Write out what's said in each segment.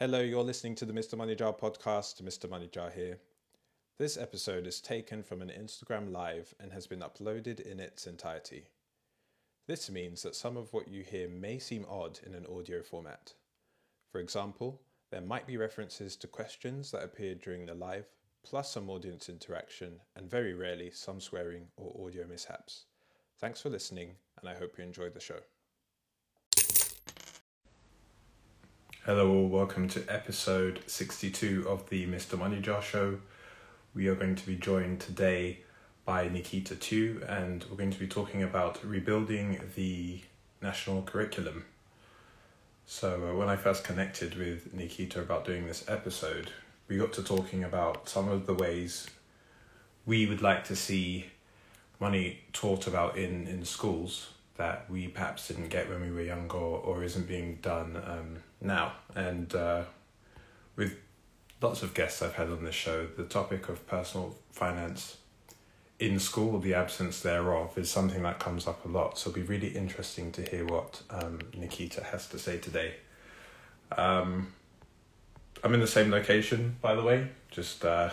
Hello, you're listening to the Mr. Money Jar podcast. Mr. Money Jar here. This episode is taken from an Instagram live and has been uploaded in its entirety. This means that some of what you hear may seem odd in an audio format. For example, there might be references to questions that appeared during the live, plus some audience interaction, and very rarely some swearing or audio mishaps. Thanks for listening, and I hope you enjoyed the show. Hello, all. Welcome to episode 62 of the Mr. Money Jar Show. We are going to be joined today by Nikkita Tew, and we're going to be talking about rebuilding the national curriculum. So, uh, when I first connected with Nikkita about doing this episode, we got to talking about some of the ways we would like to see money taught about in, in schools that we perhaps didn't get when we were younger or, isn't being done um, now. And uh, with lots of guests I've had on this show, the topic of personal finance in school, the absence thereof, is something that comes up a lot. So it'll be really interesting to hear what um, Nikkita has to say today. Um, I'm in the same location, by the way. Just uh,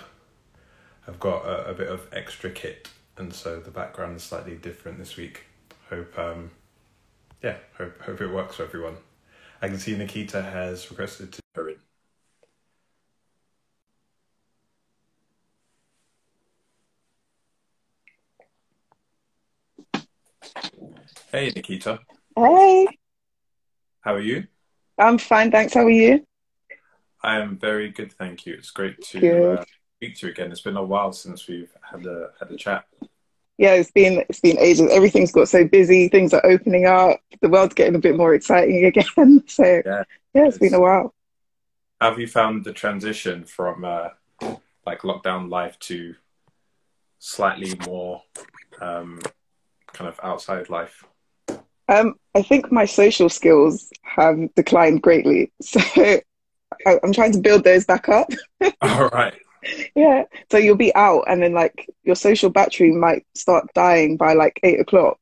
I've got a, a bit of extra kit, and so the background is slightly different this week hope um yeah hope hope it works for everyone i can see nikkita has requested to in hey nikkita. Hey. How are you? I'm fine thanks. How are you? I am very good thank you. It's great to uh, speak to you again. It's been a while since we've had a had a chat yeah, it's been it's been ages. Everything's got so busy. Things are opening up. The world's getting a bit more exciting again. So yeah, yeah it's, it's been a while. Have you found the transition from uh, like lockdown life to slightly more um, kind of outside life? Um, I think my social skills have declined greatly. So I, I'm trying to build those back up. All right yeah. So you'll be out, and then like your social battery might start dying by like eight o'clock.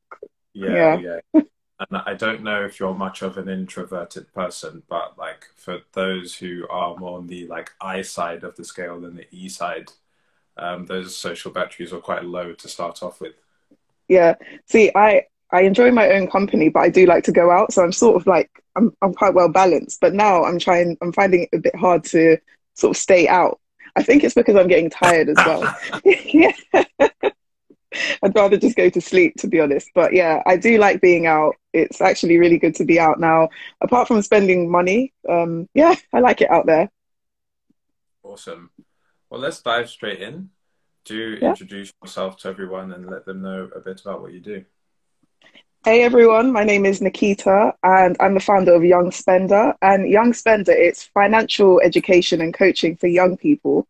Yeah, yeah. yeah. and I don't know if you're much of an introverted person, but like for those who are more on the like I side of the scale than the E side, um, those social batteries are quite low to start off with. Yeah. See, I I enjoy my own company, but I do like to go out. So I'm sort of like I'm I'm quite well balanced. But now I'm trying. I'm finding it a bit hard to sort of stay out I think it's because I'm getting tired as well. yeah. I'd rather just go to sleep, to be honest. But yeah, I do like being out. It's actually really good to be out now. Apart from spending money, um, yeah, I like it out there. Awesome. Well, let's dive straight in. Do yeah. introduce yourself to everyone and let them know a bit about what you do. Hey everyone, my name is Nikkita and I'm the founder of Young Spender. And Young Spender, it's financial education and coaching for young people.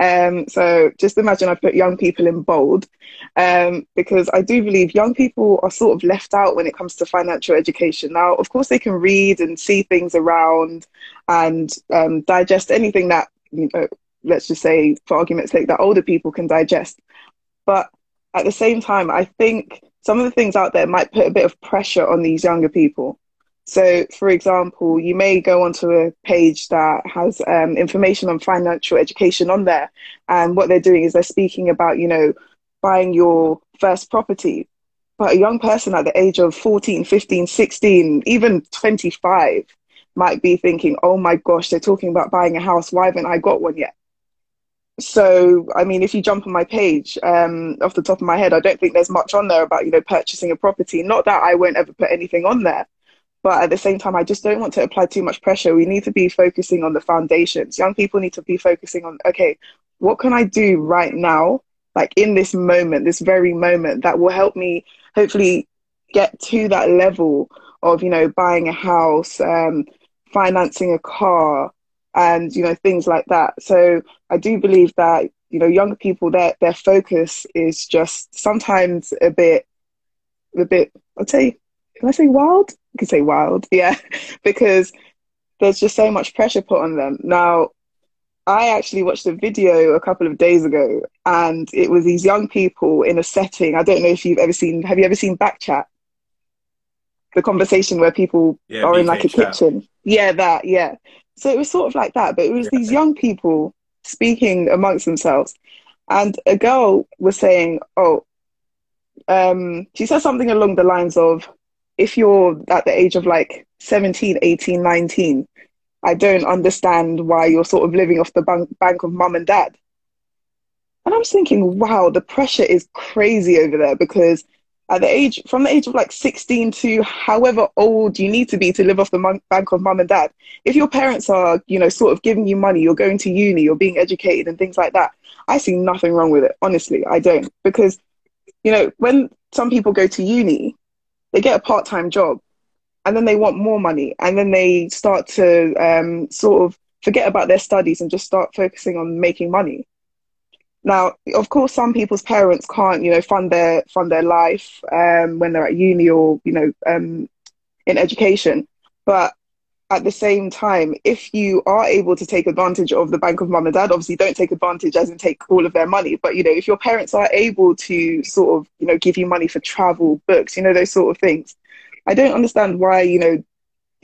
Um, so just imagine I put young people in bold um, because I do believe young people are sort of left out when it comes to financial education. Now, of course, they can read and see things around and um, digest anything that, you know, let's just say, for argument's sake, that older people can digest. But at the same time, I think some of the things out there might put a bit of pressure on these younger people. So, for example, you may go onto a page that has um, information on financial education on there, and what they're doing is they're speaking about, you know, buying your first property. But a young person at the age of 14, 15, 16, even 25 might be thinking, oh my gosh, they're talking about buying a house. Why haven't I got one yet? So i mean if you jump on my page um, off the top of my head i don't think there's much on there about you know purchasing a property. Not that i won't ever put anything on there but at the same time i just don't want to apply too much pressure. We need to be focusing on the foundations. Young people need to be focusing on okay what can i do right now like in this moment this very moment that will help me hopefully get to that level of you know buying a house um, financing a car and you know things like that. So i do believe that you know younger people their their focus is just sometimes a bit a bit i'll tell you can i say wild? I can say wild yeah because there's just so much pressure put on them. Now i actually watched a video a couple of days ago and it was these young people in a setting i don't know if you've ever seen have you ever seen backchat the conversation where people Yeah, are in like a chat. kitchen. Yeah, that, yeah. So it was sort of like that, but it was Yeah. these young people speaking amongst themselves. And a girl was saying, Oh, um, she said something along the lines of, if you're at the age of like 17, 18, 19, I don't understand why you're sort of living off the bank, bank of mum and dad. And I was thinking, wow, the pressure is crazy over there because at the age, from the age of like 16 to however old you need to be to live off the mon- bank of mum and dad, if your parents are, you know, sort of giving you money, you're going to uni, you're being educated and things like that, I see nothing wrong with it. Honestly, I don't. Because, you know, when some people go to uni, they get a part time job and then they want more money and then they start to um, sort of forget about their studies and just start focusing on making money. Now, of course, some people's parents can't, you know, fund their fund their life um, when they're at uni or, you know, um, in education. But at the same time, if you are able to take advantage of the bank of mum and dad, obviously don't take advantage as in take all of their money. But you know, if your parents are able to sort of, you know, give you money for travel, books, you know, those sort of things, I don't understand why, you know,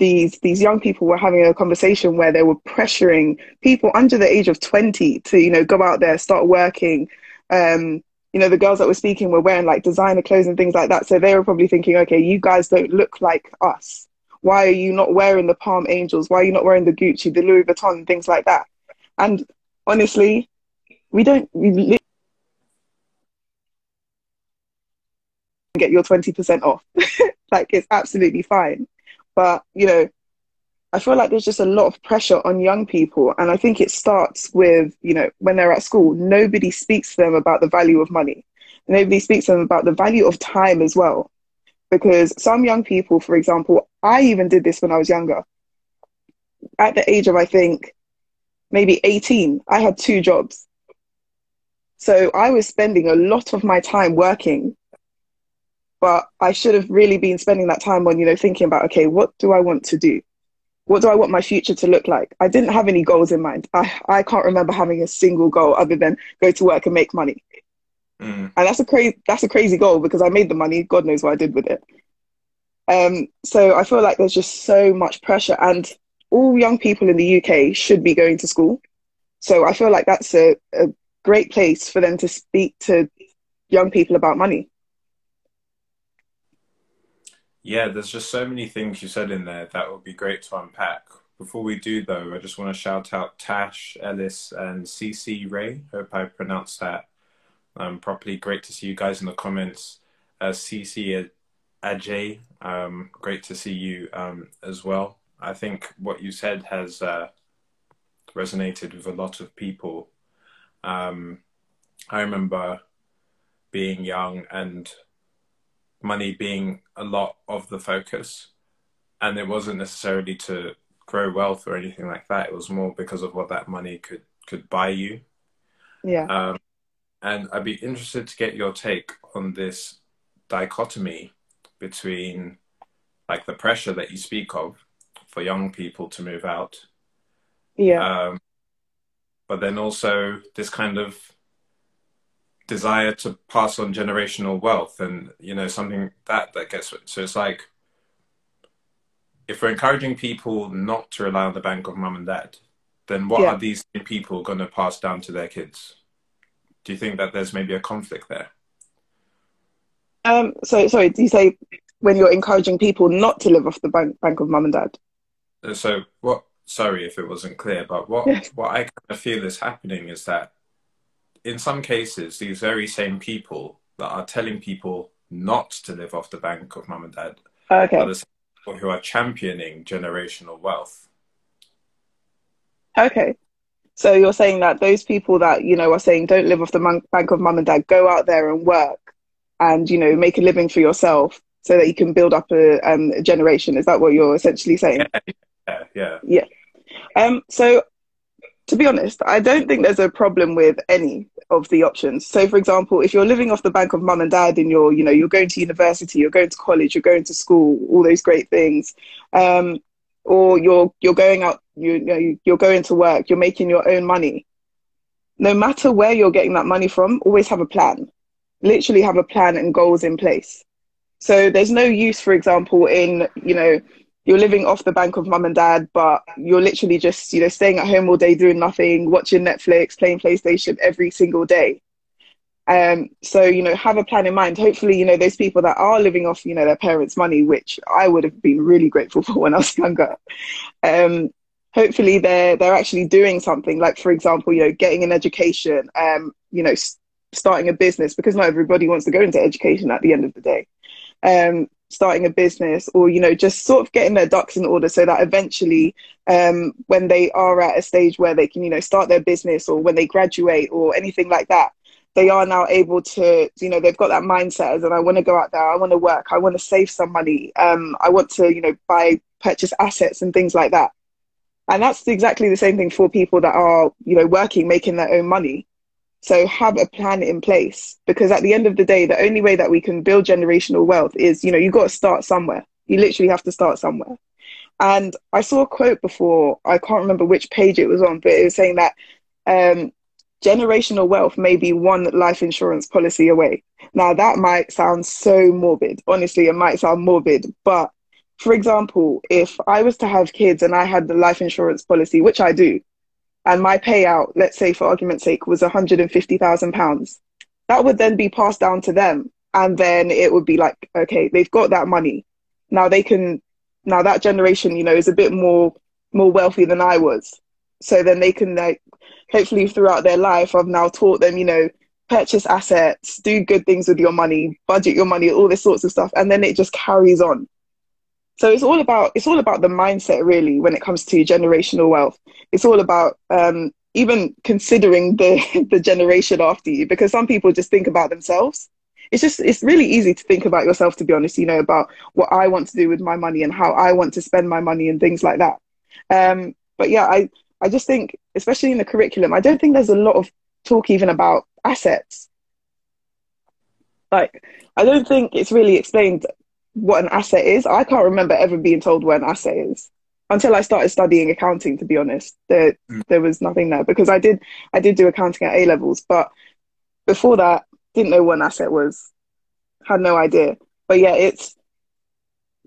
these these young people were having a conversation where they were pressuring people under the age of 20 to you know go out there start working. Um you know the girls that were speaking were wearing like designer clothes and things like that. So they were probably thinking okay you guys don't look like us. Why are you not wearing the palm angels? Why are you not wearing the gucci the louis vuitton things like that? And honestly we don't we get your 20% off. Like it's absolutely fine but you know i feel like there's just a lot of pressure on young people. And i think it starts with you know when they're at school nobody speaks to them about the value of money. Nobody speaks to them about the value of time as well. Because some young people for example i even did this when i was younger. At the age of i think maybe 18 i had two jobs. So i was spending a lot of my time working but I should have really been spending that time on, you know, thinking about, okay, what do I want to do? What do I want my future to look like? I didn't have any goals in mind. I, I can't remember having a single goal other than go to work and make money. Mm. And that's a crazy that's a crazy goal because I made the money. God knows what I did with it. Um, so I feel like there's just so much pressure, and all young people in the UK should be going to school. So I feel like that's a, a great place for them to speak to young people about money. Yeah, there's just so many things you said in there that would be great to unpack. Before we do, though, I just want to shout out Tash, Ellis, and CC Ray. Hope I pronounced that um, properly. Great to see you guys in the comments. Uh, CC Ajay, um, great to see you um, as well. I think what you said has uh, resonated with a lot of people. Um, I remember being young and money being a lot of the focus, and it wasn't necessarily to grow wealth or anything like that. It was more because of what that money could could buy you. Yeah. Um, and I'd be interested to get your take on this dichotomy between like the pressure that you speak of for young people to move out, Yeah. um, but then also this kind of desire to pass on generational wealth and you know something that that gets so it's like if we're encouraging people not to rely on the bank of mum and dad then what Yeah. are these people going to pass down to their kids do you think that there's maybe a conflict there Um, so sorry, do you say when you're encouraging people not to live off the bank, bank of mum and dad? Uh, so what sorry if it wasn't clear but what what i kind of feel is happening is that in some cases these very same people that are telling people not to live off the bank of mum and dad Okay. are the same people who are championing generational wealth Okay. So you're saying that those people that, you know, are saying don't live off the bank of mum and dad, go out there and work and, you know, make a living for yourself so that you can build up a, um, a generation. Is that what you're essentially saying? yeah yeah Um, so to be honest, I don't think there's a problem with any of the options. So for example, if you're living off the bank of mum and dad and you're, you know, you're going to university, you're going to college, you're going to school, all those great things, um, or you're you're going out, you, you know, you're going to work, you're making your own money. No matter where you're getting that money from, always have a plan. Literally have a plan and goals in place. So there's no use, for example, in, you know, you're living off the bank of mum and dad, but you're literally just, you know, staying at home all day doing nothing, watching Netflix, playing PlayStation every single day. Um, so, you know, have a plan in mind. Hopefully, you know, those people that are living off, you know, their parents' money, which I would have been really grateful for when I was younger. Um, hopefully they're, they're actually doing something like, for example, you know, getting an education, um, you know, starting a business because not everybody wants to go into education at the end of the day. Um, starting a business or you know just sort of getting their ducks in order so that eventually um, when they are at a stage where they can you know start their business or when they graduate or anything like that they are now able to you know they've got that mindset as and i want to go out there i want to work i want to save some money um, i want to you know buy purchase assets and things like that. And that's exactly the same thing for people that are you know working making their own money so have a plan in place because at the end of the day, the only way that we can build generational wealth is, you know, you've got to start somewhere. You literally have to start somewhere. And I saw a quote before, I can't remember which page it was on, but it was saying that um, generational wealth may be one life insurance policy away. Now, that might sound so morbid. Honestly, it might sound morbid. But for example, if I was to have kids and I had the life insurance policy, which I do, and my payout, let's say for argument's sake, was £150,000, that would then be passed down to them. And then it would be like, okay, they've got that money. Now they can, now that generation, you know, is a bit more, more wealthy than I was. So then they can, like, hopefully throughout their life, I've now taught them, you know, purchase assets, do good things with your money, budget your money, all this sorts of stuff. And then it just carries on. So it's all about it's all about the mindset really when it comes to generational wealth. It's all about um, even considering the the generation after you because some people just think about themselves. It's just it's really easy to think about yourself to be honest. You know about what I want to do with my money and how I want to spend my money and things like that. Um, but yeah, I I just think especially in the curriculum, I don't think there's a lot of talk even about assets. Like I don't think it's really explained what an asset is. I can't remember ever being told what an asset is until I started studying accounting. To be honest, there mm. there was nothing there because I did I did do accounting at A levels, but before that, didn't know what an asset was. Had no idea. But yeah, it's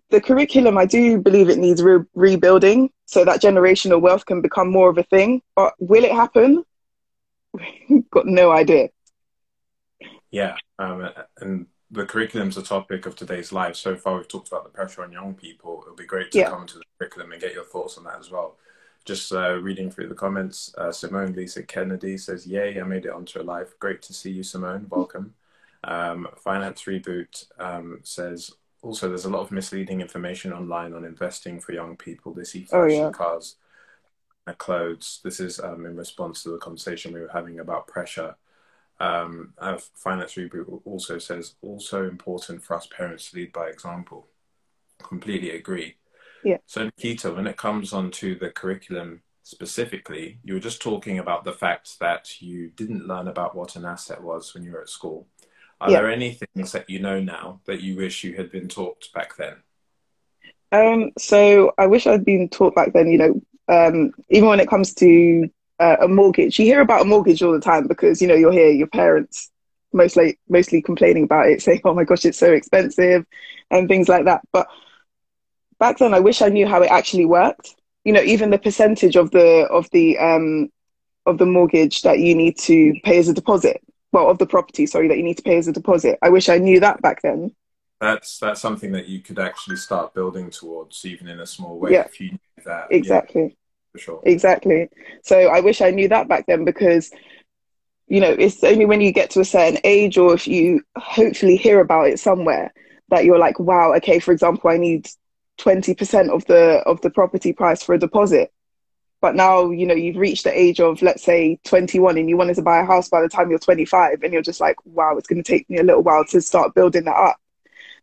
the curriculum. I do believe it needs re- rebuilding so that generational wealth can become more of a thing. But will it happen? Got no idea. Yeah, um, and the curriculum's a topic of today's live. So far, we've talked about the pressure on young people. It'll be great to yeah. come to the curriculum and get your thoughts on that as well. Just uh, reading through the comments, uh, Simone Lisa Kennedy says, Yay, I made it onto a live. Great to see you, Simone. Welcome. Um, Finance Reboot um, says, also, there's a lot of misleading information online on investing for young people. They see flashy oh, yeah. cars, clothes. This is um, in response to the conversation we were having about pressure um, Finance Reboot also says also important for us parents to lead by example. Completely agree. Yeah. So Nikkita, when it comes onto the curriculum specifically, you were just talking about the fact that you didn't learn about what an asset was when you were at school. Are yeah. there any things that you know now that you wish you had been taught back then? Um, so I wish I'd been taught back then, you know, um, even when it comes to uh, a mortgage. You hear about a mortgage all the time because you know you'll hear your parents mostly mostly complaining about it, saying, "Oh my gosh, it's so expensive," and things like that. But back then, I wish I knew how it actually worked. You know, even the percentage of the of the um, of the mortgage that you need to pay as a deposit. Well, of the property, sorry, that you need to pay as a deposit. I wish I knew that back then. That's that's something that you could actually start building towards, even in a small way, yeah, if you knew that. Exactly. Yeah for sure. Exactly. So I wish I knew that back then because, you know, it's only when you get to a certain age or if you hopefully hear about it somewhere that you're like, wow, okay, for example, I need 20% of the of the property price for a deposit. But now, you know, you've reached the age of, let's say, 21 and you wanted to buy a house by the time you're 25 and you're just like, wow, it's going to take me a little while to start building that up.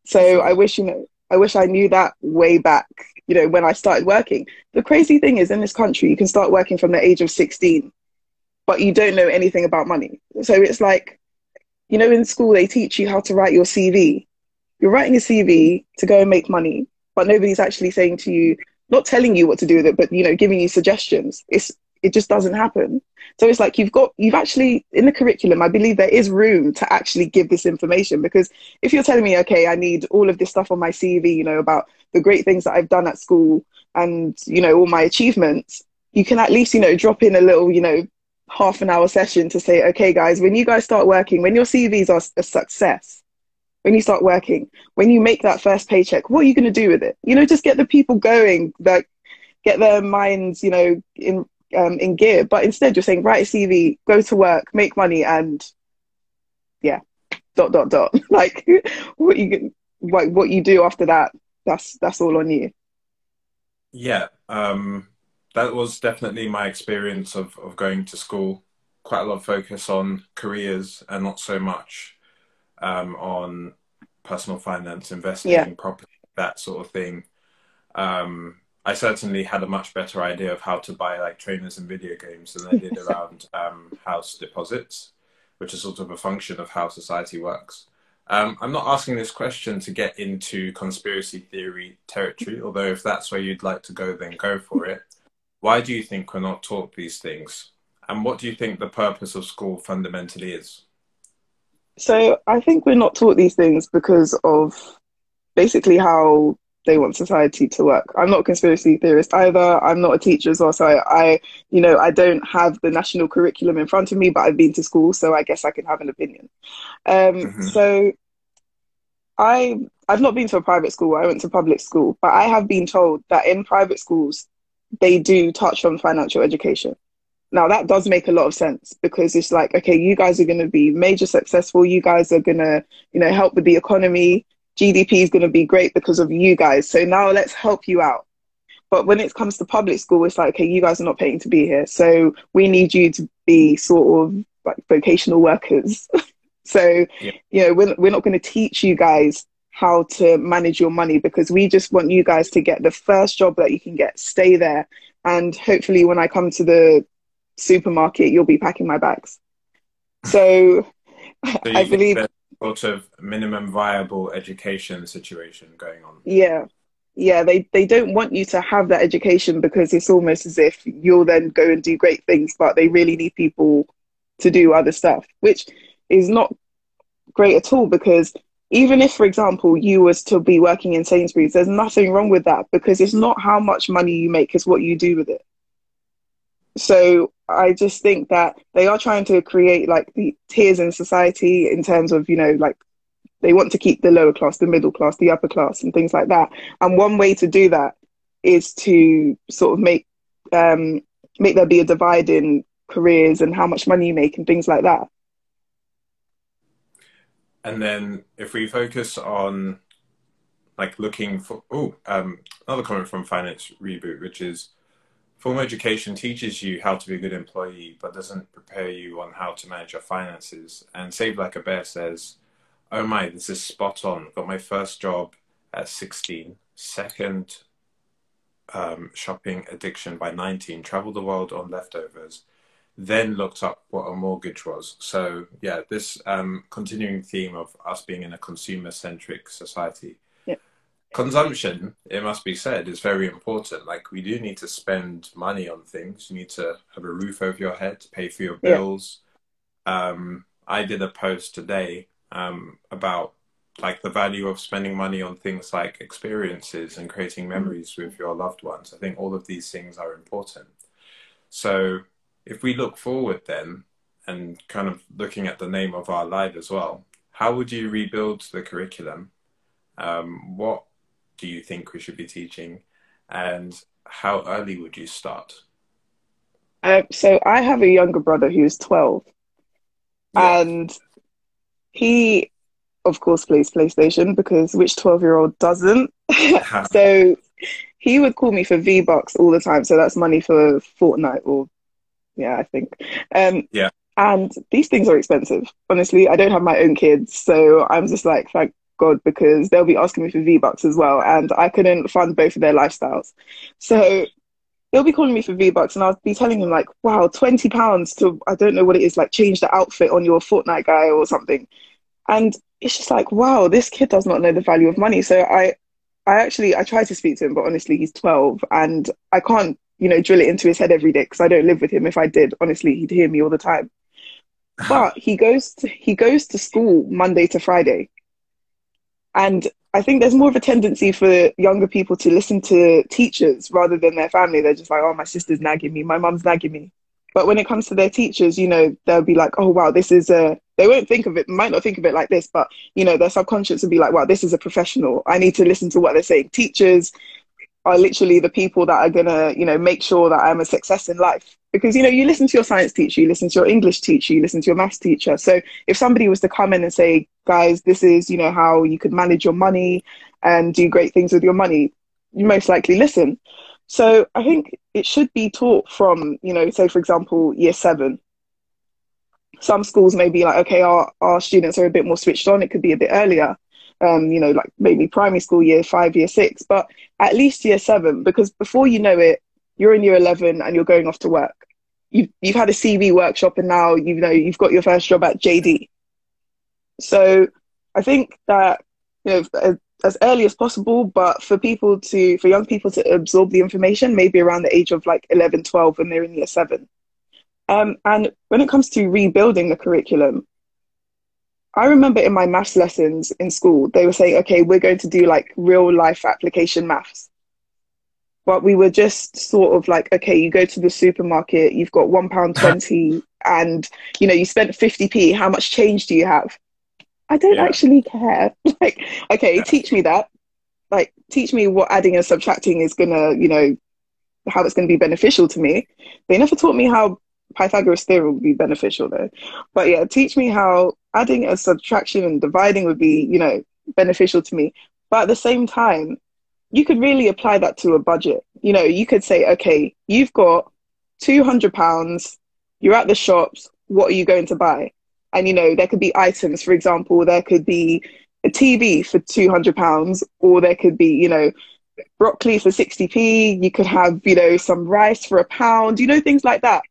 So I wish, you know, I wish I knew that way back, you know, when I started working. The crazy thing is, in this country, you can start working from the age of 16, but you don't know anything about money. So it's like, you know, in school, they teach you how to write your CV. You're writing a CV to go and make money, but nobody's actually saying to you, not telling you what to do with it, but, you know, giving you suggestions. It's it just doesn't happen. So it's like you've got you've actually in the curriculum, I believe there is room to actually give this information because if you're telling me, okay, I need all of this stuff on my CV, you know, about the great things that I've done at school and you know all my achievements, you can at least you know drop in a little you know half an hour session to say, okay, guys, when you guys start working, when your CVs are a success, when you start working, when you make that first paycheck, what are you going to do with it? You know, just get the people going, like get their minds, you know, in um, in gear. But instead, you're saying write a CV, go to work, make money, and yeah, dot dot dot. like what you like what you do after that, that's that's all on you. Yeah, um, that was definitely my experience of of going to school. Quite a lot of focus on careers and not so much um, on personal finance, investing, yeah. property, that sort of thing. Um, I certainly had a much better idea of how to buy like trainers and video games than I did around um, house deposits, which is sort of a function of how society works. Um, I'm not asking this question to get into conspiracy theory territory, although if that's where you'd like to go, then go for it. Why do you think we're not taught these things? And what do you think the purpose of school fundamentally is? So I think we're not taught these things because of basically how they want society to work. I'm not a conspiracy theorist either. I'm not a teacher as well. So I, I, you know, I don't have the national curriculum in front of me, but I've been to school, so I guess I can have an opinion. Um, mm-hmm. So I, I've not been to a private school. I went to public school, but I have been told that in private schools, they do touch on financial education. Now that does make a lot of sense because it's like, okay, you guys are going to be major successful. You guys are going to, you know, help with the economy GDP is going to be great because of you guys. So now let's help you out. But when it comes to public school, it's like, okay, you guys are not paying to be here. So we need you to be sort of like vocational workers. so, yeah. you know, we're, we're not going to teach you guys how to manage your money because we just want you guys to get the first job that you can get, stay there. And hopefully, when I come to the supermarket, you'll be packing my bags. So, so I believe sort of minimum viable education situation going on. Yeah. Yeah, they, they don't want you to have that education because it's almost as if you'll then go and do great things, but they really need people to do other stuff, which is not great at all because even if, for example, you was to be working in Sainsbury's, there's nothing wrong with that because it's not how much money you make, it's what you do with it. So I just think that they are trying to create like the tiers in society in terms of, you know, like they want to keep the lower class, the middle class, the upper class, and things like that. And one way to do that is to sort of make um, make there be a divide in careers and how much money you make and things like that. And then if we focus on like looking for oh um, another comment from Finance Reboot, which is Formal education teaches you how to be a good employee, but doesn't prepare you on how to manage your finances. And Save Like a Bear says, Oh my, this is spot on. Got my first job at 16, second um, shopping addiction by 19, traveled the world on leftovers, then looked up what a mortgage was. So, yeah, this um, continuing theme of us being in a consumer centric society consumption, it must be said, is very important. Like we do need to spend money on things. You need to have a roof over your head, to pay for your bills. Yeah. Um, I did a post today um, about like the value of spending money on things like experiences and creating mm-hmm. memories with your loved ones. I think all of these things are important. So if we look forward then and kind of looking at the name of our live as well, how would you rebuild the curriculum? Um, what do you think we should be teaching? And how early would you start? Um, so I have a younger brother who's 12. Yeah. And he, of course, plays PlayStation because which 12 year old doesn't? so he would call me for V Bucks all the time. So that's money for Fortnite or, yeah, I think. Um, yeah. And these things are expensive. Honestly, I don't have my own kids. So I'm just like, thank God because they'll be asking me for V Bucks as well, and I couldn't fund both of their lifestyles. So they'll be calling me for V Bucks, and I'll be telling them like, "Wow, twenty pounds to I don't know what it is, like change the outfit on your Fortnite guy or something," and it's just like, wow, this kid does not know the value of money. So I, I actually I tried to speak to him, but honestly, he's twelve, and I can't you know, drill it into his head every day because I don't live with him. If I did, honestly, he'd hear me all the time. But he goes to, he goes to school Monday to Friday. And I think there's more of a tendency for younger people to listen to teachers rather than their family. They're just like, oh, my sister's nagging me, my mum's nagging me. But when it comes to their teachers, you know, they'll be like, oh, wow, this is a, they won't think of it, might not think of it like this, but, you know, their subconscious will be like, wow, this is a professional. I need to listen to what they're saying. Teachers are literally the people that are going to, you know, make sure that I'm a success in life. Because, you know, you listen to your science teacher, you listen to your English teacher, you listen to your maths teacher. So if somebody was to come in and say, guys, this is, you know, how you could manage your money and do great things with your money, you most likely listen. So I think it should be taught from, you know, say for example, year seven. Some schools may be like, okay, our, our students are a bit more switched on. It could be a bit earlier, um, you know, like maybe primary school year five, year six, but at least year seven, because before you know it, you're in year 11 and you're going off to work. You've, you've had a CV workshop and now, you know, you've got your first job at JD. So I think that, you know, as early as possible, but for people to, for young people to absorb the information, maybe around the age of like 11, 12 when they're in year seven. Um, and when it comes to rebuilding the curriculum, I remember in my maths lessons in school, they were saying, okay, we're going to do like real life application maths. But we were just sort of like, okay, you go to the supermarket, you've got one pound twenty, and you know you spent 50p. How much change do you have? I don't yeah. actually care. like, okay, yeah. teach me that. Like, teach me what adding and subtracting is gonna, you know, how it's gonna be beneficial to me. They never taught me how Pythagoras theorem would be beneficial though. But yeah, teach me how adding and subtraction and dividing would be, you know, beneficial to me. But at the same time, you could really apply that to a budget. You know, you could say, okay, you've got two hundred pounds, you're at the shops, what are you going to buy? And you know, there could be items, for example, there could be a TV for two hundred pounds, or there could be, you know, broccoli for sixty p. You could have, you know, some rice for a pound. You know, things like that.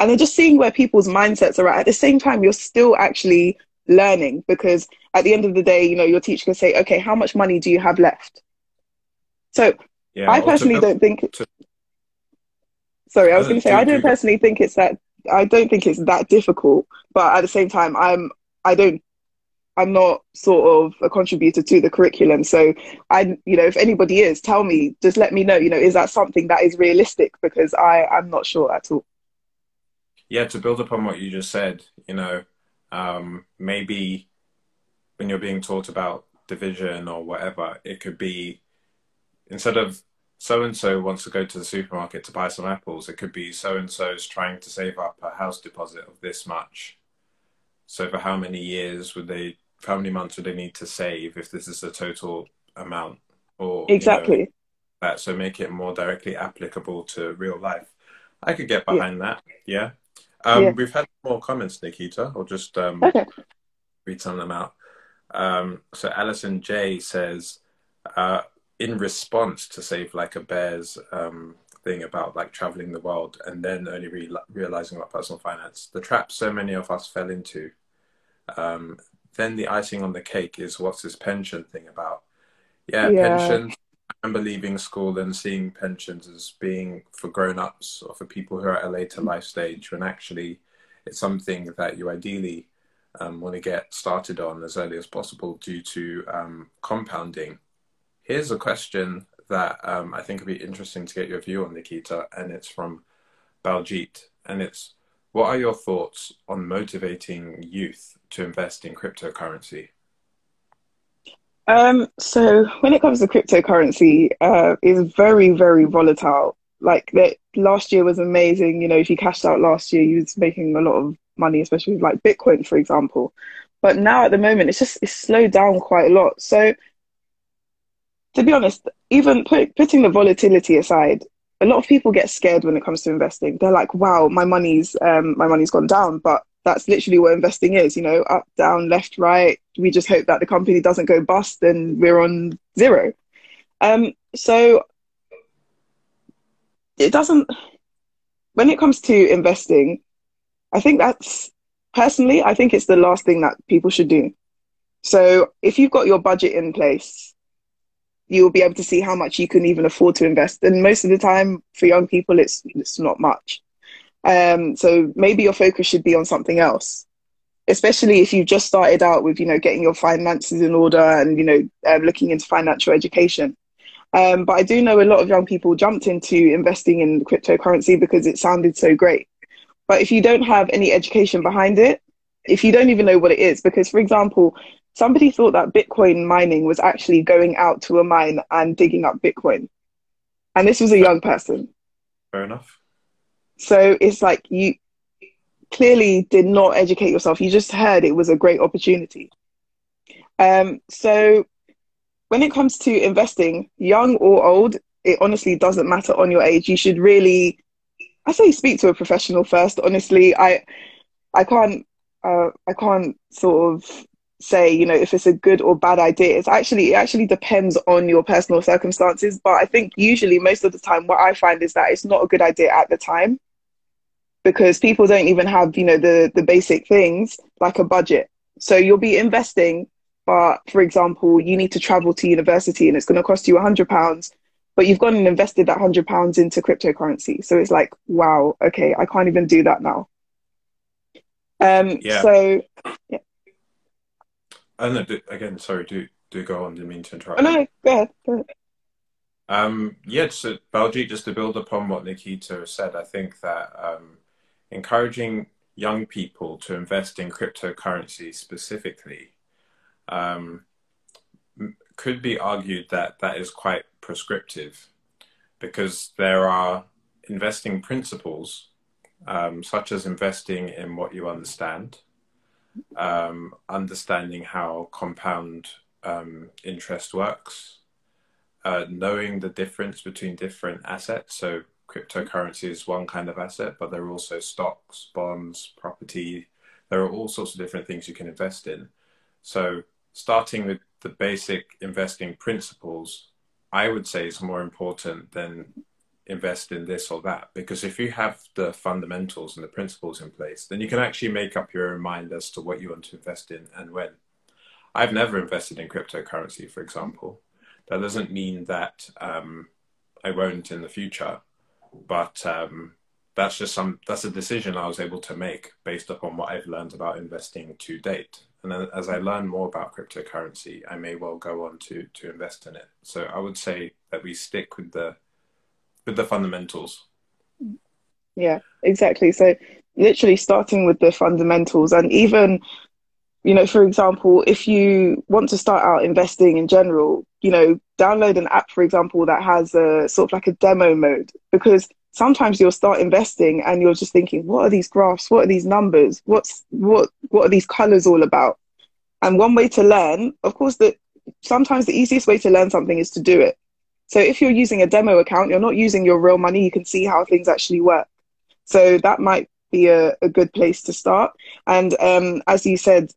And then just seeing where people's mindsets are at. At the same time, you're still actually learning because at the end of the day, you know, your teacher can say, okay, how much money do you have left? So yeah, I personally to, don't think. To, sorry, I was going to say I don't personally think it's that I don't think it's that difficult, but at the same time, I'm I don't I'm not sort of a contributor to the curriculum. So I, you know, if anybody is, tell me, just let me know. You know, is that something that is realistic? Because I I'm not sure at all. Yeah, to build upon what you just said, you know, um, maybe when you're being taught about division or whatever, it could be instead of so and so wants to go to the supermarket to buy some apples, it could be so and so's trying to save up a house deposit of this much. So for how many years would they, how many months would they need to save if this is the total amount? Or exactly you know, that. So make it more directly applicable to real life. I could get behind yeah. that. Yeah. Um, yeah. We've had more comments, Nikkita. I'll just um, okay. read some of them out. Um, so Alison J says, uh, in response to Save Like a Bear's um, thing about like traveling the world and then only re- realizing about personal finance, the trap so many of us fell into. Um, then the icing on the cake is what's this pension thing about? Yeah, yeah. pensions. I remember leaving school and seeing pensions as being for grown-ups or for people who are at a later life stage, when actually it's something that you ideally um, want to get started on as early as possible due to um, compounding Here's a question that um, I think would be interesting to get your view on, Nikkita, and it's from Baljit. And it's what are your thoughts on motivating youth to invest in cryptocurrency? Um, so when it comes to cryptocurrency, uh, it's very, very volatile. Like that last year was amazing. You know, if you cashed out last year, you was making a lot of money, especially like Bitcoin, for example. But now at the moment, it's just it's slowed down quite a lot. So to be honest, even put, putting the volatility aside, a lot of people get scared when it comes to investing. They're like, "Wow, my money's um, my money's gone down," but that's literally what investing is. You know, up, down, left, right. We just hope that the company doesn't go bust and we're on zero. Um, so it doesn't. When it comes to investing, I think that's personally, I think it's the last thing that people should do. So if you've got your budget in place you'll be able to see how much you can even afford to invest. And most of the time, for young people, it's it's not much. Um, so maybe your focus should be on something else, especially if you've just started out with you know getting your finances in order and you know um, looking into financial education. Um, but I do know a lot of young people jumped into investing in cryptocurrency because it sounded so great. But if you don't have any education behind it, if you don't even know what it is, because for example, somebody thought that Bitcoin mining was actually going out to a mine and digging up Bitcoin. And this was a young person. Fair enough. So it's like you clearly did not educate yourself. You just heard it was a great opportunity. Um, so when it comes to investing, young or old, it honestly doesn't matter on your age. You should really, I say, speak to a professional first. Honestly, I, I can't, uh, I can't sort of say, you know, if it's a good or bad idea. It's actually, it actually depends on your personal circumstances. But I think usually, most of the time, what I find is that it's not a good idea at the time because people don't even have, you know, the the basic things like a budget. So you'll be investing, but for example, you need to travel to university and it's going to cost you a hundred pounds. But you've gone and invested that hundred pounds into cryptocurrency. So it's like, wow, okay, I can't even do that now. Um, yeah. So, yeah. And again, sorry, do do go on. Didn't mean to interrupt. Oh, no, go ahead. Go ahead. Um, yeah, so Baljeet, just to build upon what Nikkita said, I think that um, encouraging young people to invest in cryptocurrency specifically um, could be argued that that is quite prescriptive because there are investing principles um, such as investing in what you understand, um, understanding how compound um, interest works, uh, knowing the difference between different assets. So cryptocurrency is one kind of asset, but there are also stocks, bonds, property. There are all sorts of different things you can invest in. So, starting with the basic investing principles, I would say is more important than invest in this or that. Because if you have the fundamentals and the principles in place, then you can actually make up your own mind as to what you want to invest in and when. I've never invested in cryptocurrency, for example. That doesn't mean that um, I won't in the future but um, that's just some that's a decision I was able to make based upon what I've learned about investing to date. And then as I learn more about cryptocurrency, I may well go on to to invest in it. So I would say that we stick with the with the fundamentals. Yeah, exactly. So literally starting with the fundamentals and even you know, for example, if you want to start out investing in general, you know, download an app, for example, that has a sort of like a demo mode because sometimes you'll start investing and you're just thinking, what are these graphs? What are these numbers? What's what what are these colors all about? And one way to learn, of course, that sometimes the easiest way to learn something is to do it. So if you're using a demo account, you're not using your real money, you can see how things actually work. So that might be a, a good place to start. And um, as you said,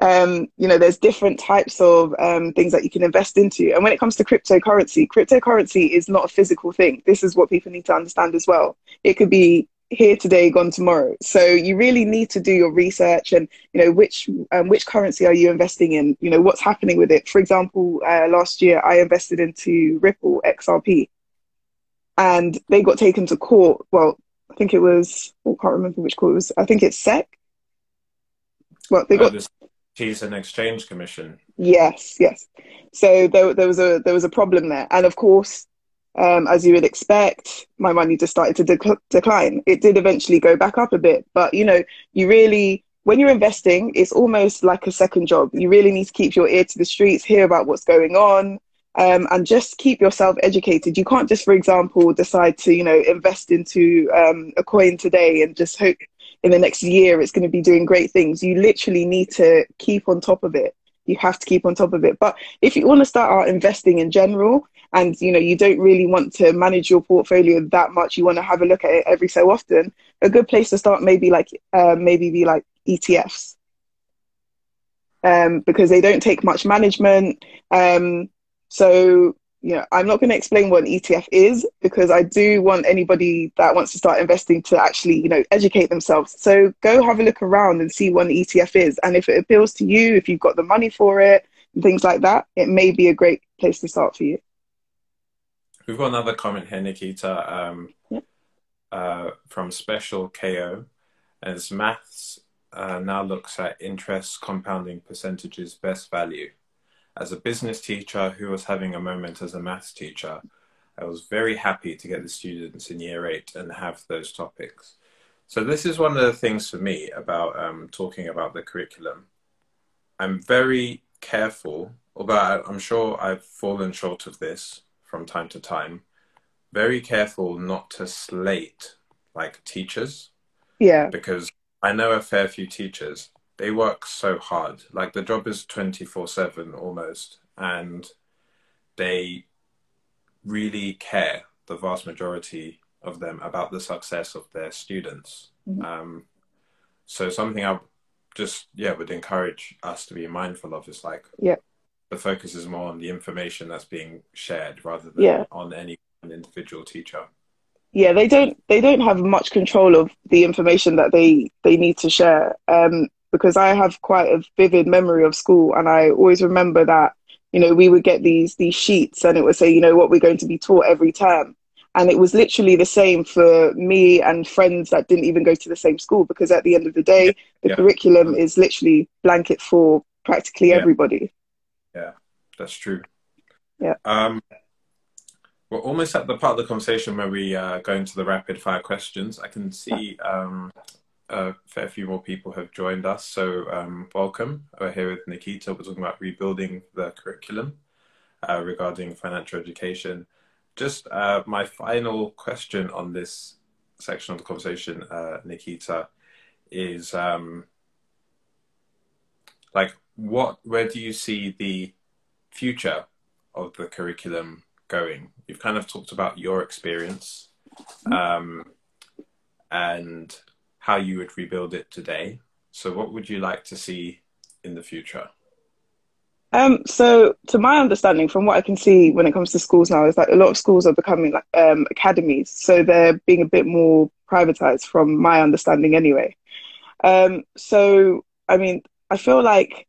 um, you know, there's different types of um, things that you can invest into. And when it comes to cryptocurrency, cryptocurrency is not a physical thing. This is what people need to understand as well. It could be here today, gone tomorrow. So you really need to do your research and you know which um, which currency are you investing in? You know what's happening with it. For example, uh, last year I invested into Ripple XRP, and they got taken to court. Well, I think it was I can't remember which court it was. I think it's SEC. Well, they got. Securities and Exchange Commission. Yes, yes. So there, there was a there was a problem there, and of course, um, as you would expect, my money just started to dec- decline. It did eventually go back up a bit, but you know, you really when you're investing, it's almost like a second job. You really need to keep your ear to the streets, hear about what's going on, um, and just keep yourself educated. You can't just, for example, decide to, you know, invest into um, a coin today and just hope in the next year it's going to be doing great things. You literally need to keep on top of it. You have to keep on top of it. But if you want to start out investing in general, and you know you don't really want to manage your portfolio that much, you want to have a look at it every so often. A good place to start maybe like uh, maybe be like ETFs. Um, because they don't take much management. Um, so know, I'm not going to explain what an ETF is because I do want anybody that wants to start investing to actually, you know, educate themselves. So go have a look around and see what an ETF is. And if it appeals to you, if you've got the money for it, and things like that, it may be a great place to start for you. We've got another comment here, Nikkita, um, uh, from Special KO. As maths uh, now looks at interest, compounding percentages, best value. As a business teacher who was having a moment as a maths teacher, I was very happy to get the students in year eight and have those topics. So this is one of the things for me about um, talking about the curriculum. I'm very careful, although I'm sure I've fallen short of this from time to time, very careful not to slate like teachers. Yeah. Because I know a fair few teachers. They work so hard. Like the job is 24 7 almost. And they really care, the vast majority of them, about the success of their students. Mm-hmm. Um, so something I just, yeah, would encourage us to be mindful of is like, yeah the focus is more on the information that's being shared rather than yeah. on any individual teacher yeah they don't they don't have much control of the information that they they need to share um, because i have quite a vivid memory of school and i always remember that you know we would get these these sheets and it would say you know what we're going to be taught every term and it was literally the same for me and friends that didn't even go to the same school because at the end of the day the yeah. curriculum is literally blanket for practically yeah. everybody yeah, that's true. Yeah. Um, we're almost at the part of the conversation where we uh, go into the rapid fire questions. I can see um, a fair few more people have joined us, so um, welcome. We're here with Nikkita. We're talking about rebuilding the curriculum uh, regarding financial education. Just uh, my final question on this section of the conversation, uh, Nikkita, is um, like what where do you see the future of the curriculum going? You've kind of talked about your experience um, and how you would rebuild it today. So, what would you like to see in the future? Um, so, to my understanding, from what I can see when it comes to schools now, is that a lot of schools are becoming like um, academies. So they're being a bit more privatized, from my understanding, anyway. Um, so, I mean, I feel like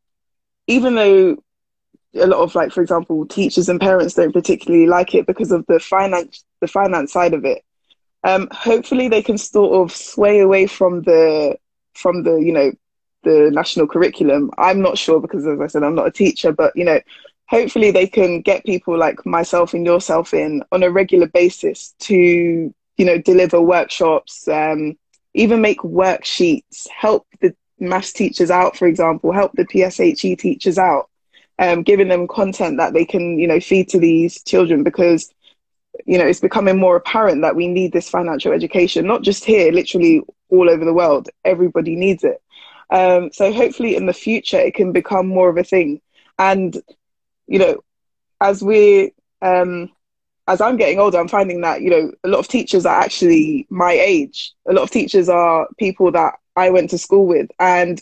even though a lot of like for example teachers and parents don't particularly like it because of the finance the finance side of it um, hopefully they can sort of sway away from the from the you know the national curriculum. I'm not sure because as i said i'm not a teacher but you know hopefully they can get people like myself and yourself in on a regular basis to you know deliver workshops um, even make worksheets help the maths teachers out, for example, help the PSHE teachers out, um, giving them content that they can, you know, feed to these children because, you know, it's becoming more apparent that we need this financial education, not just here, literally all over the world. Everybody needs it. Um, so hopefully in the future it can become more of a thing. And, you know, as we um, as I'm getting older, I'm finding that, you know, a lot of teachers are actually my age. A lot of teachers are people that I went to school with. And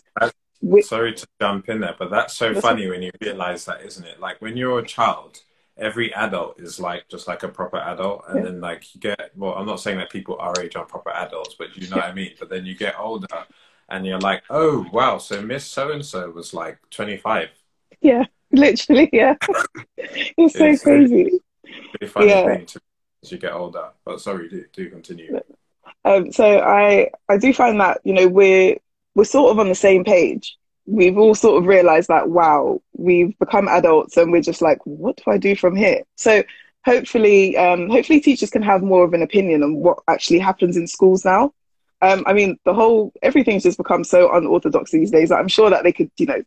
sorry to jump in there, but that's so funny when you realize that, isn't it? Like when you're a child, every adult is like just like a proper adult, and yeah. then like you get well, I'm not saying that people our age are proper adults, but you know yeah. what I mean. But then you get older, and you're like, oh wow, so Miss So and So was like 25. Yeah, literally, yeah. it's so it's crazy. Really, really funny yeah. thing to as you get older. But sorry, do do continue. Um, so I I do find that you know we're we're sort of on the same page. We've all sort of realized that wow, we've become adults and we're just like, what do I do from here? So hopefully, um, hopefully teachers can have more of an opinion on what actually happens in schools now. Um, I mean, the whole everything's just become so unorthodox these days. I'm sure that they could, you know,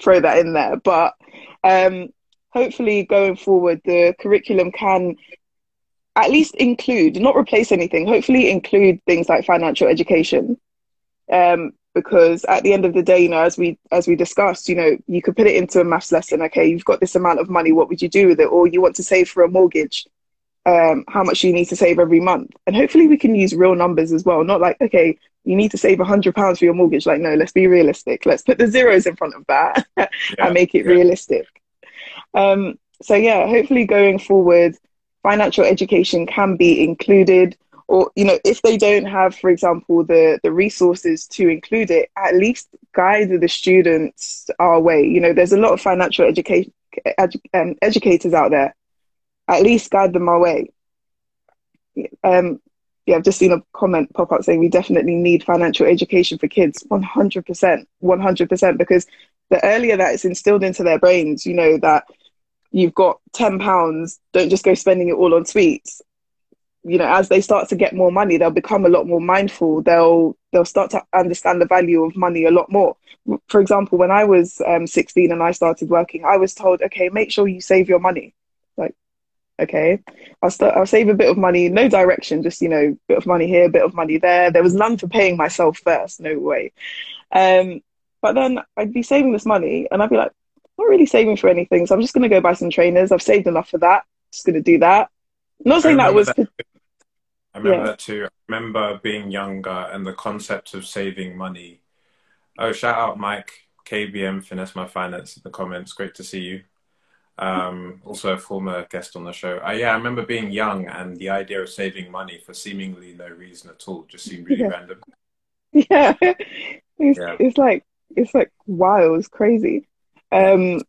throw that in there. But um, hopefully, going forward, the curriculum can at least include, not replace anything, hopefully include things like financial education. Um, because at the end of the day, you know, as we as we discussed, you know, you could put it into a maths lesson. Okay, you've got this amount of money. What would you do with it? Or you want to save for a mortgage. Um, how much you need to save every month, and hopefully we can use real numbers as well. Not like okay, you need to save a hundred pounds for your mortgage. Like no, let's be realistic. Let's put the zeros in front of that yeah, and make it yeah. realistic. Um, so yeah, hopefully going forward, financial education can be included or you know if they don't have for example the the resources to include it at least guide the students our way. You know, there's a lot of financial education edu- um, educators out there. At least guide them our way. Um, yeah, I've just seen a comment pop up saying we definitely need financial education for kids. 100%, 100%, because the earlier that it's instilled into their brains, you know, that you've got 10 pounds, don't just go spending it all on sweets. You know, as they start to get more money, they'll become a lot more mindful. They'll they'll start to understand the value of money a lot more. For example, when I was um, 16 and I started working, I was told, okay, make sure you save your money. Like, okay, I'll start, I'll save a bit of money, no direction, just you know, bit of money here, bit of money there. There was none for paying myself first, no way. Um, but then I'd be saving this money, and I'd be like, I'm not really saving for anything, so I'm just going to go buy some trainers. I've saved enough for that. Just going to do that. not saying that was. That. I remember yeah. that too. I remember being younger and the concept of saving money. Oh, shout out Mike KBM Finesse My Finance in the comments. Great to see you. Um, also a former guest on the show. Uh, yeah, I remember being young and the idea of saving money for seemingly no reason at all just seemed really yeah. random. Yeah. It's, yeah. it's like it's like wow, it's crazy. Um,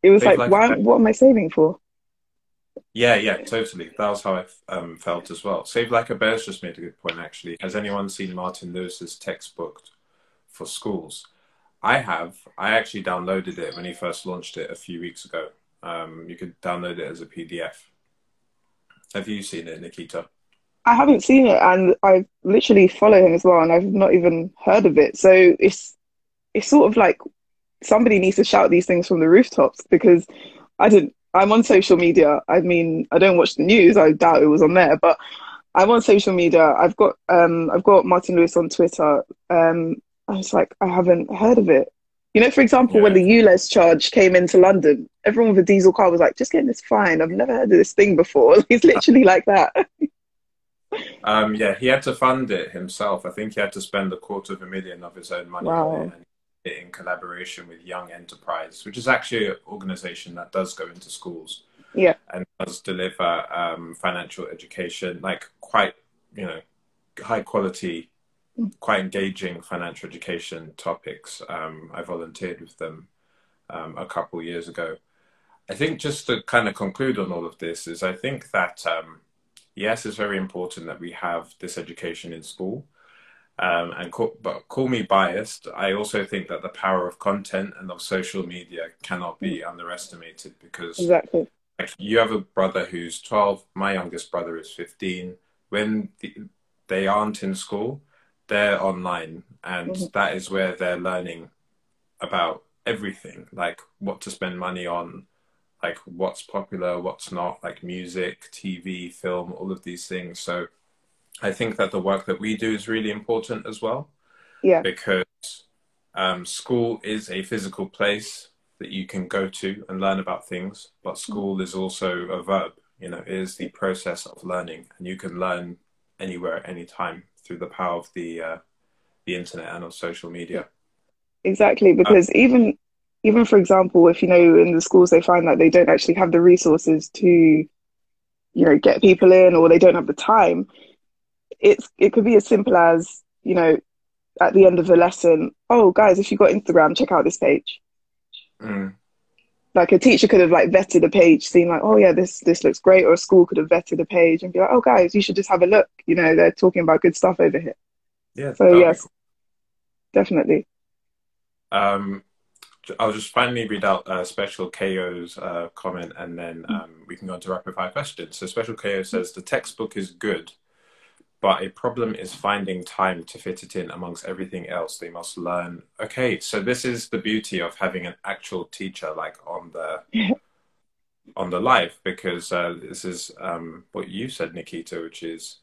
it was like, like, why? What am I saving for? Yeah, yeah, totally. That was how I um, felt as well. Save Like a Bear's just made a good point, actually. Has anyone seen Martin Lewis's textbook for schools? I have. I actually downloaded it when he first launched it a few weeks ago. Um, you could download it as a PDF. Have you seen it, Nikkita? I haven't seen it, and I literally follow him as well, and I've not even heard of it. So it's it's sort of like somebody needs to shout these things from the rooftops because I didn't. I'm on social media. I mean, I don't watch the news. I doubt it was on there, but I'm on social media. I've got um, I've got Martin Lewis on Twitter. Um, I was like, I haven't heard of it. You know, for example, yeah. when the ULEZ charge came into London, everyone with a diesel car was like, just getting this fine. I've never heard of this thing before. He's literally like that. um, yeah, he had to fund it himself. I think he had to spend a quarter of a million of his own money wow. In collaboration with Young Enterprise, which is actually an organization that does go into schools. Yeah. And does deliver um, financial education, like quite, you know, high quality, mm. quite engaging financial education topics. Um, I volunteered with them um, a couple years ago. I think just to kind of conclude on all of this is I think that, um, yes, it's very important that we have this education in school um, and call, but call me biased. I also think that the power of content and of social media cannot be underestimated because exactly. Like you have a brother who's 12. My youngest brother is 15. When the, they aren't in school, they're online, and mm-hmm. that is where they're learning about everything, like what to spend money on, like what's popular, what's not, like music, TV, film, all of these things. So I think that the work that we do is really important as well. Yeah. Because um, school is a physical place that you can go to and learn about things, but school is also a verb. You know, it is the process of learning, and you can learn anywhere at any time through the power of the uh, the internet and of social media. Exactly, because um, even even for example, if you know in the schools they find that they don't actually have the resources to, you know, get people in, or they don't have the time, it's it could be as simple as you know at the end of the lesson oh guys if you got instagram check out this page mm. like a teacher could have like vetted a page seen like oh yeah this this looks great or a school could have vetted a page and be like oh guys you should just have a look you know they're talking about good stuff over here yeah so yes cool. definitely um I'll just finally read out uh, Special KO's uh, comment and then mm. um, we can go on to rapid fire questions. So Special KO says the textbook is good, but a problem is finding time to fit it in amongst everything else. They must learn. Okay so this is the beauty of having an actual teacher like on the on the live because uh, this is um, what you said nikkita which is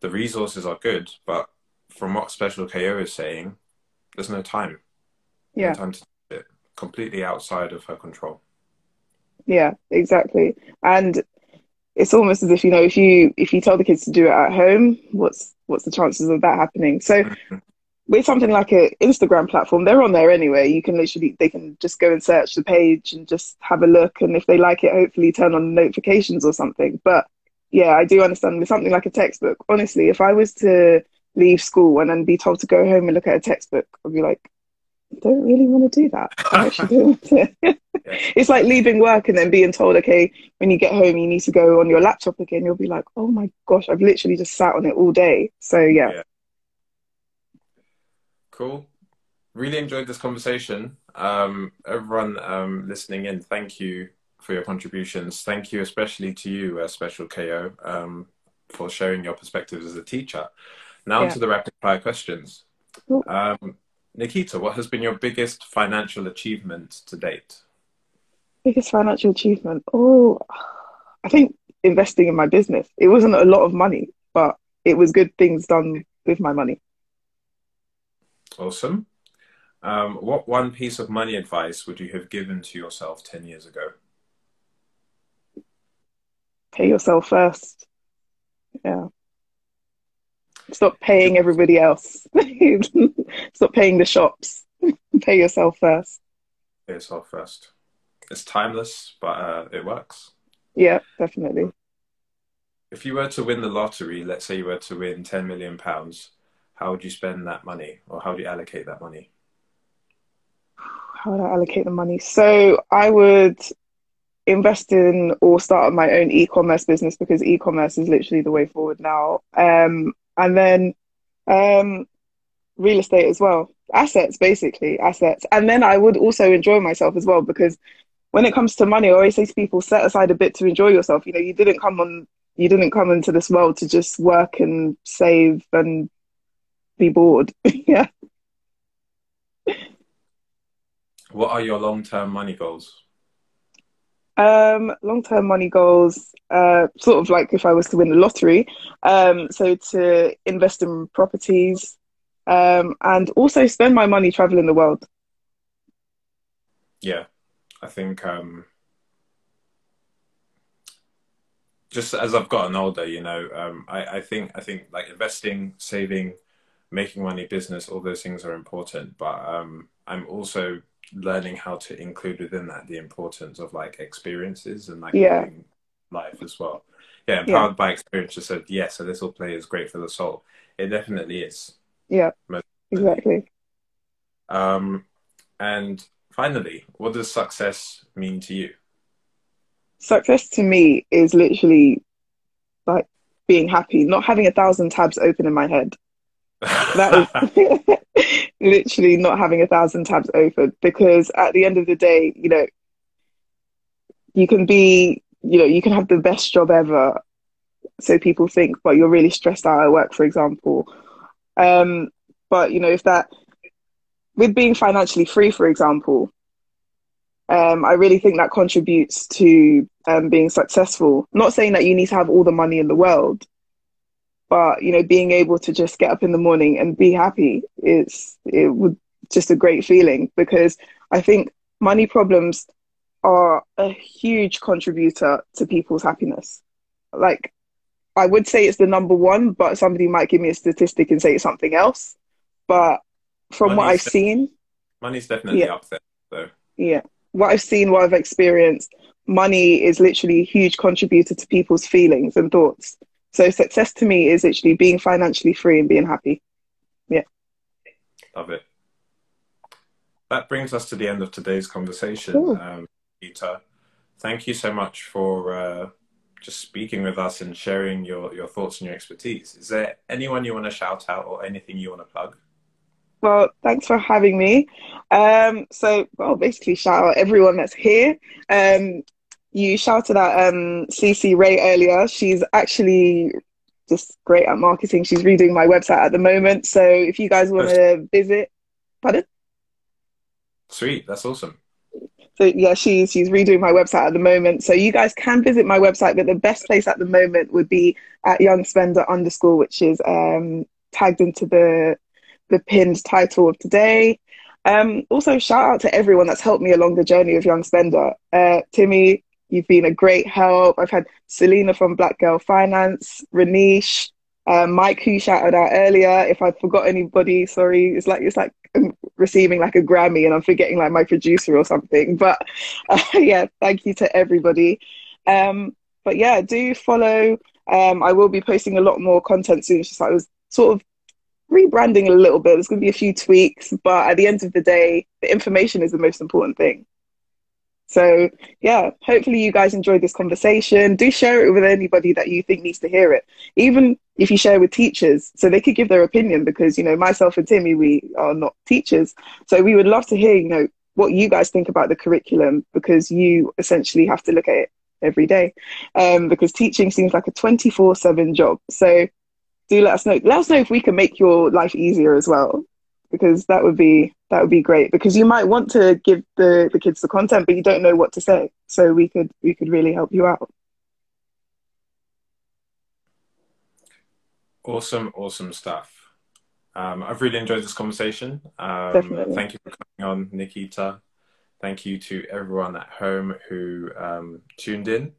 the resources are good but from what special ko is saying there's no time. Yeah. no time to it. Completely outside of her control. Yeah exactly. And it's almost as if you know if you if you tell the kids to do it at home what's what's the chances of that happening? So with something like an instagram platform they're on there anyway. You can literally they can just go and search the page and just have a look. And if they like it hopefully turn on notifications or something. But yeah i do understand with something like a textbook. Honestly if i was to leave school and then be told to go home and look at a textbook i'd be like don't really want to do that. I actually don't want to. yeah. It's like leaving work and then being told, okay, when you get home, you need to go on your laptop again. You'll be like, oh my gosh, I've literally just sat on it all day. So, yeah. yeah. Cool. Really enjoyed this conversation. Um, everyone um, listening in, thank you for your contributions. Thank you, especially to you, uh, Special KO, um, for sharing your perspectives as a teacher. Now yeah. to the rapid fire questions. Um, Nikkita, what has been your biggest financial achievement to date? Biggest financial achievement? Oh, I think investing in my business. It wasn't a lot of money, but it was good things done with my money. Awesome. Um, what one piece of money advice would you have given to yourself 10 years ago? Pay yourself first. Yeah. Stop paying everybody else. Stop paying the shops. Pay yourself first. Pay yourself first. It's timeless, but uh, it works. Yeah, definitely. If you were to win the lottery, let's say you were to win 10 million pounds, how would you spend that money or how do you allocate that money? How would I allocate the money? So I would invest in or start my own e-commerce business because e-commerce is literally the way forward now. Um, and then um, real estate as well, assets basically, assets. And then I would also enjoy myself as well because when it comes to money, I always say to people, set aside a bit to enjoy yourself. You know, you didn't come on, you didn't come into this world to just work and save and be bored. yeah. What are your long-term money goals? Um, long term money goals, uh, sort of like if I was to win the lottery. Um, so to invest in properties um, and also spend my money traveling the world. Yeah, I think um, just as I've gotten older, you know, um, I, I think I think like investing, saving, making money, business, all those things are important. But um, I'm also learning how to include within that the importance of like experiences and like yeah. life as well. Yeah, empowered yeah. by experience just said yes, a little play is great for the soul. It definitely is. Yeah. exactly. Um and finally, what does success mean to you? Success to me is literally like being happy, not having a thousand tabs open in my head. That is literally not having a thousand tabs open because at the end of the day, you know, you can be, you know, you can have the best job ever. So people think, but you're really stressed out at work, for example. Um, but you know, if that, with being financially free, for example, um, I really think that contributes to um, being successful. Not saying that you need to have all the money in the world, but you know being able to just get up in the morning and be happy is it would just a great feeling because i think money problems are a huge contributor to people's happiness. Like i would say it's the number one but somebody might give me a statistic and say it's something else. But from money's what i've seen money's definitely yeah, up there though yeah. What i've seen what i've experienced money is literally a huge contributor to people's feelings and thoughts so success to me is actually being financially free and being happy. Yeah. Love it. That brings us to the end of today's conversation, cool. um, Peter. Thank you so much for uh, just speaking with us and sharing your, your thoughts and your expertise. Is there anyone you want to shout out or anything you want to plug? Well, thanks for having me. Um, so, well, basically, shout out everyone that's here. Um, you shouted at um, CC Ray earlier. She's actually just great at marketing. She's redoing my website at the moment. So if you guys want to visit, pardon? Sweet, that's awesome. So yeah, she's she's redoing my website at the moment. So you guys can visit my website, but the best place at the moment would be at Young Spender underscore, which is um, tagged into the the pinned title of today. Um, also, shout out to everyone that's helped me along the journey of Young Spender. Uh, Timmy, You've been a great help. I've had Selena from Black Girl Finance, Ranish, um, Mike, who shouted out earlier. If I forgot anybody, sorry. It's like it's like receiving like a Grammy, and I'm forgetting like my producer or something. But uh, yeah, thank you to everybody. Um, but yeah, do follow. Um, I will be posting a lot more content soon. It's just like I was sort of rebranding a little bit. There's going to be a few tweaks, but at the end of the day, the information is the most important thing. So, yeah, hopefully you guys enjoyed this conversation. Do share it with anybody that you think needs to hear it. Even if you share with teachers, so they could give their opinion because, you know, myself and Timmy, we are not teachers. So we would love to hear, you know, what you guys think about the curriculum because you essentially have to look at it every day. Um, because teaching seems like a 24 7 job. So do let us know. Let us know if we can make your life easier as well because that would be that would be great because you might want to give the the kids the content but you don't know what to say. So we could we could really help you out. Awesome awesome stuff. Um, i've really enjoyed this conversation. Um, Definitely. thank you for coming on nikkita. Thank you to everyone at home who um, tuned in.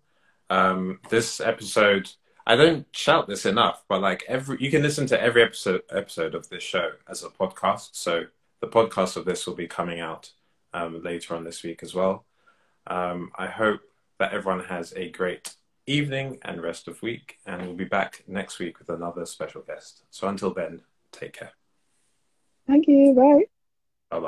Um, this episode I don't shout this enough, but like every you can listen to every episode episode of this show as a podcast. So the podcast of this will be coming out um, later on this week as well. Um, I hope that everyone has a great evening and rest of week, and we'll be back next week with another special guest. So until then, take care. Thank you. Bye. Bye bye.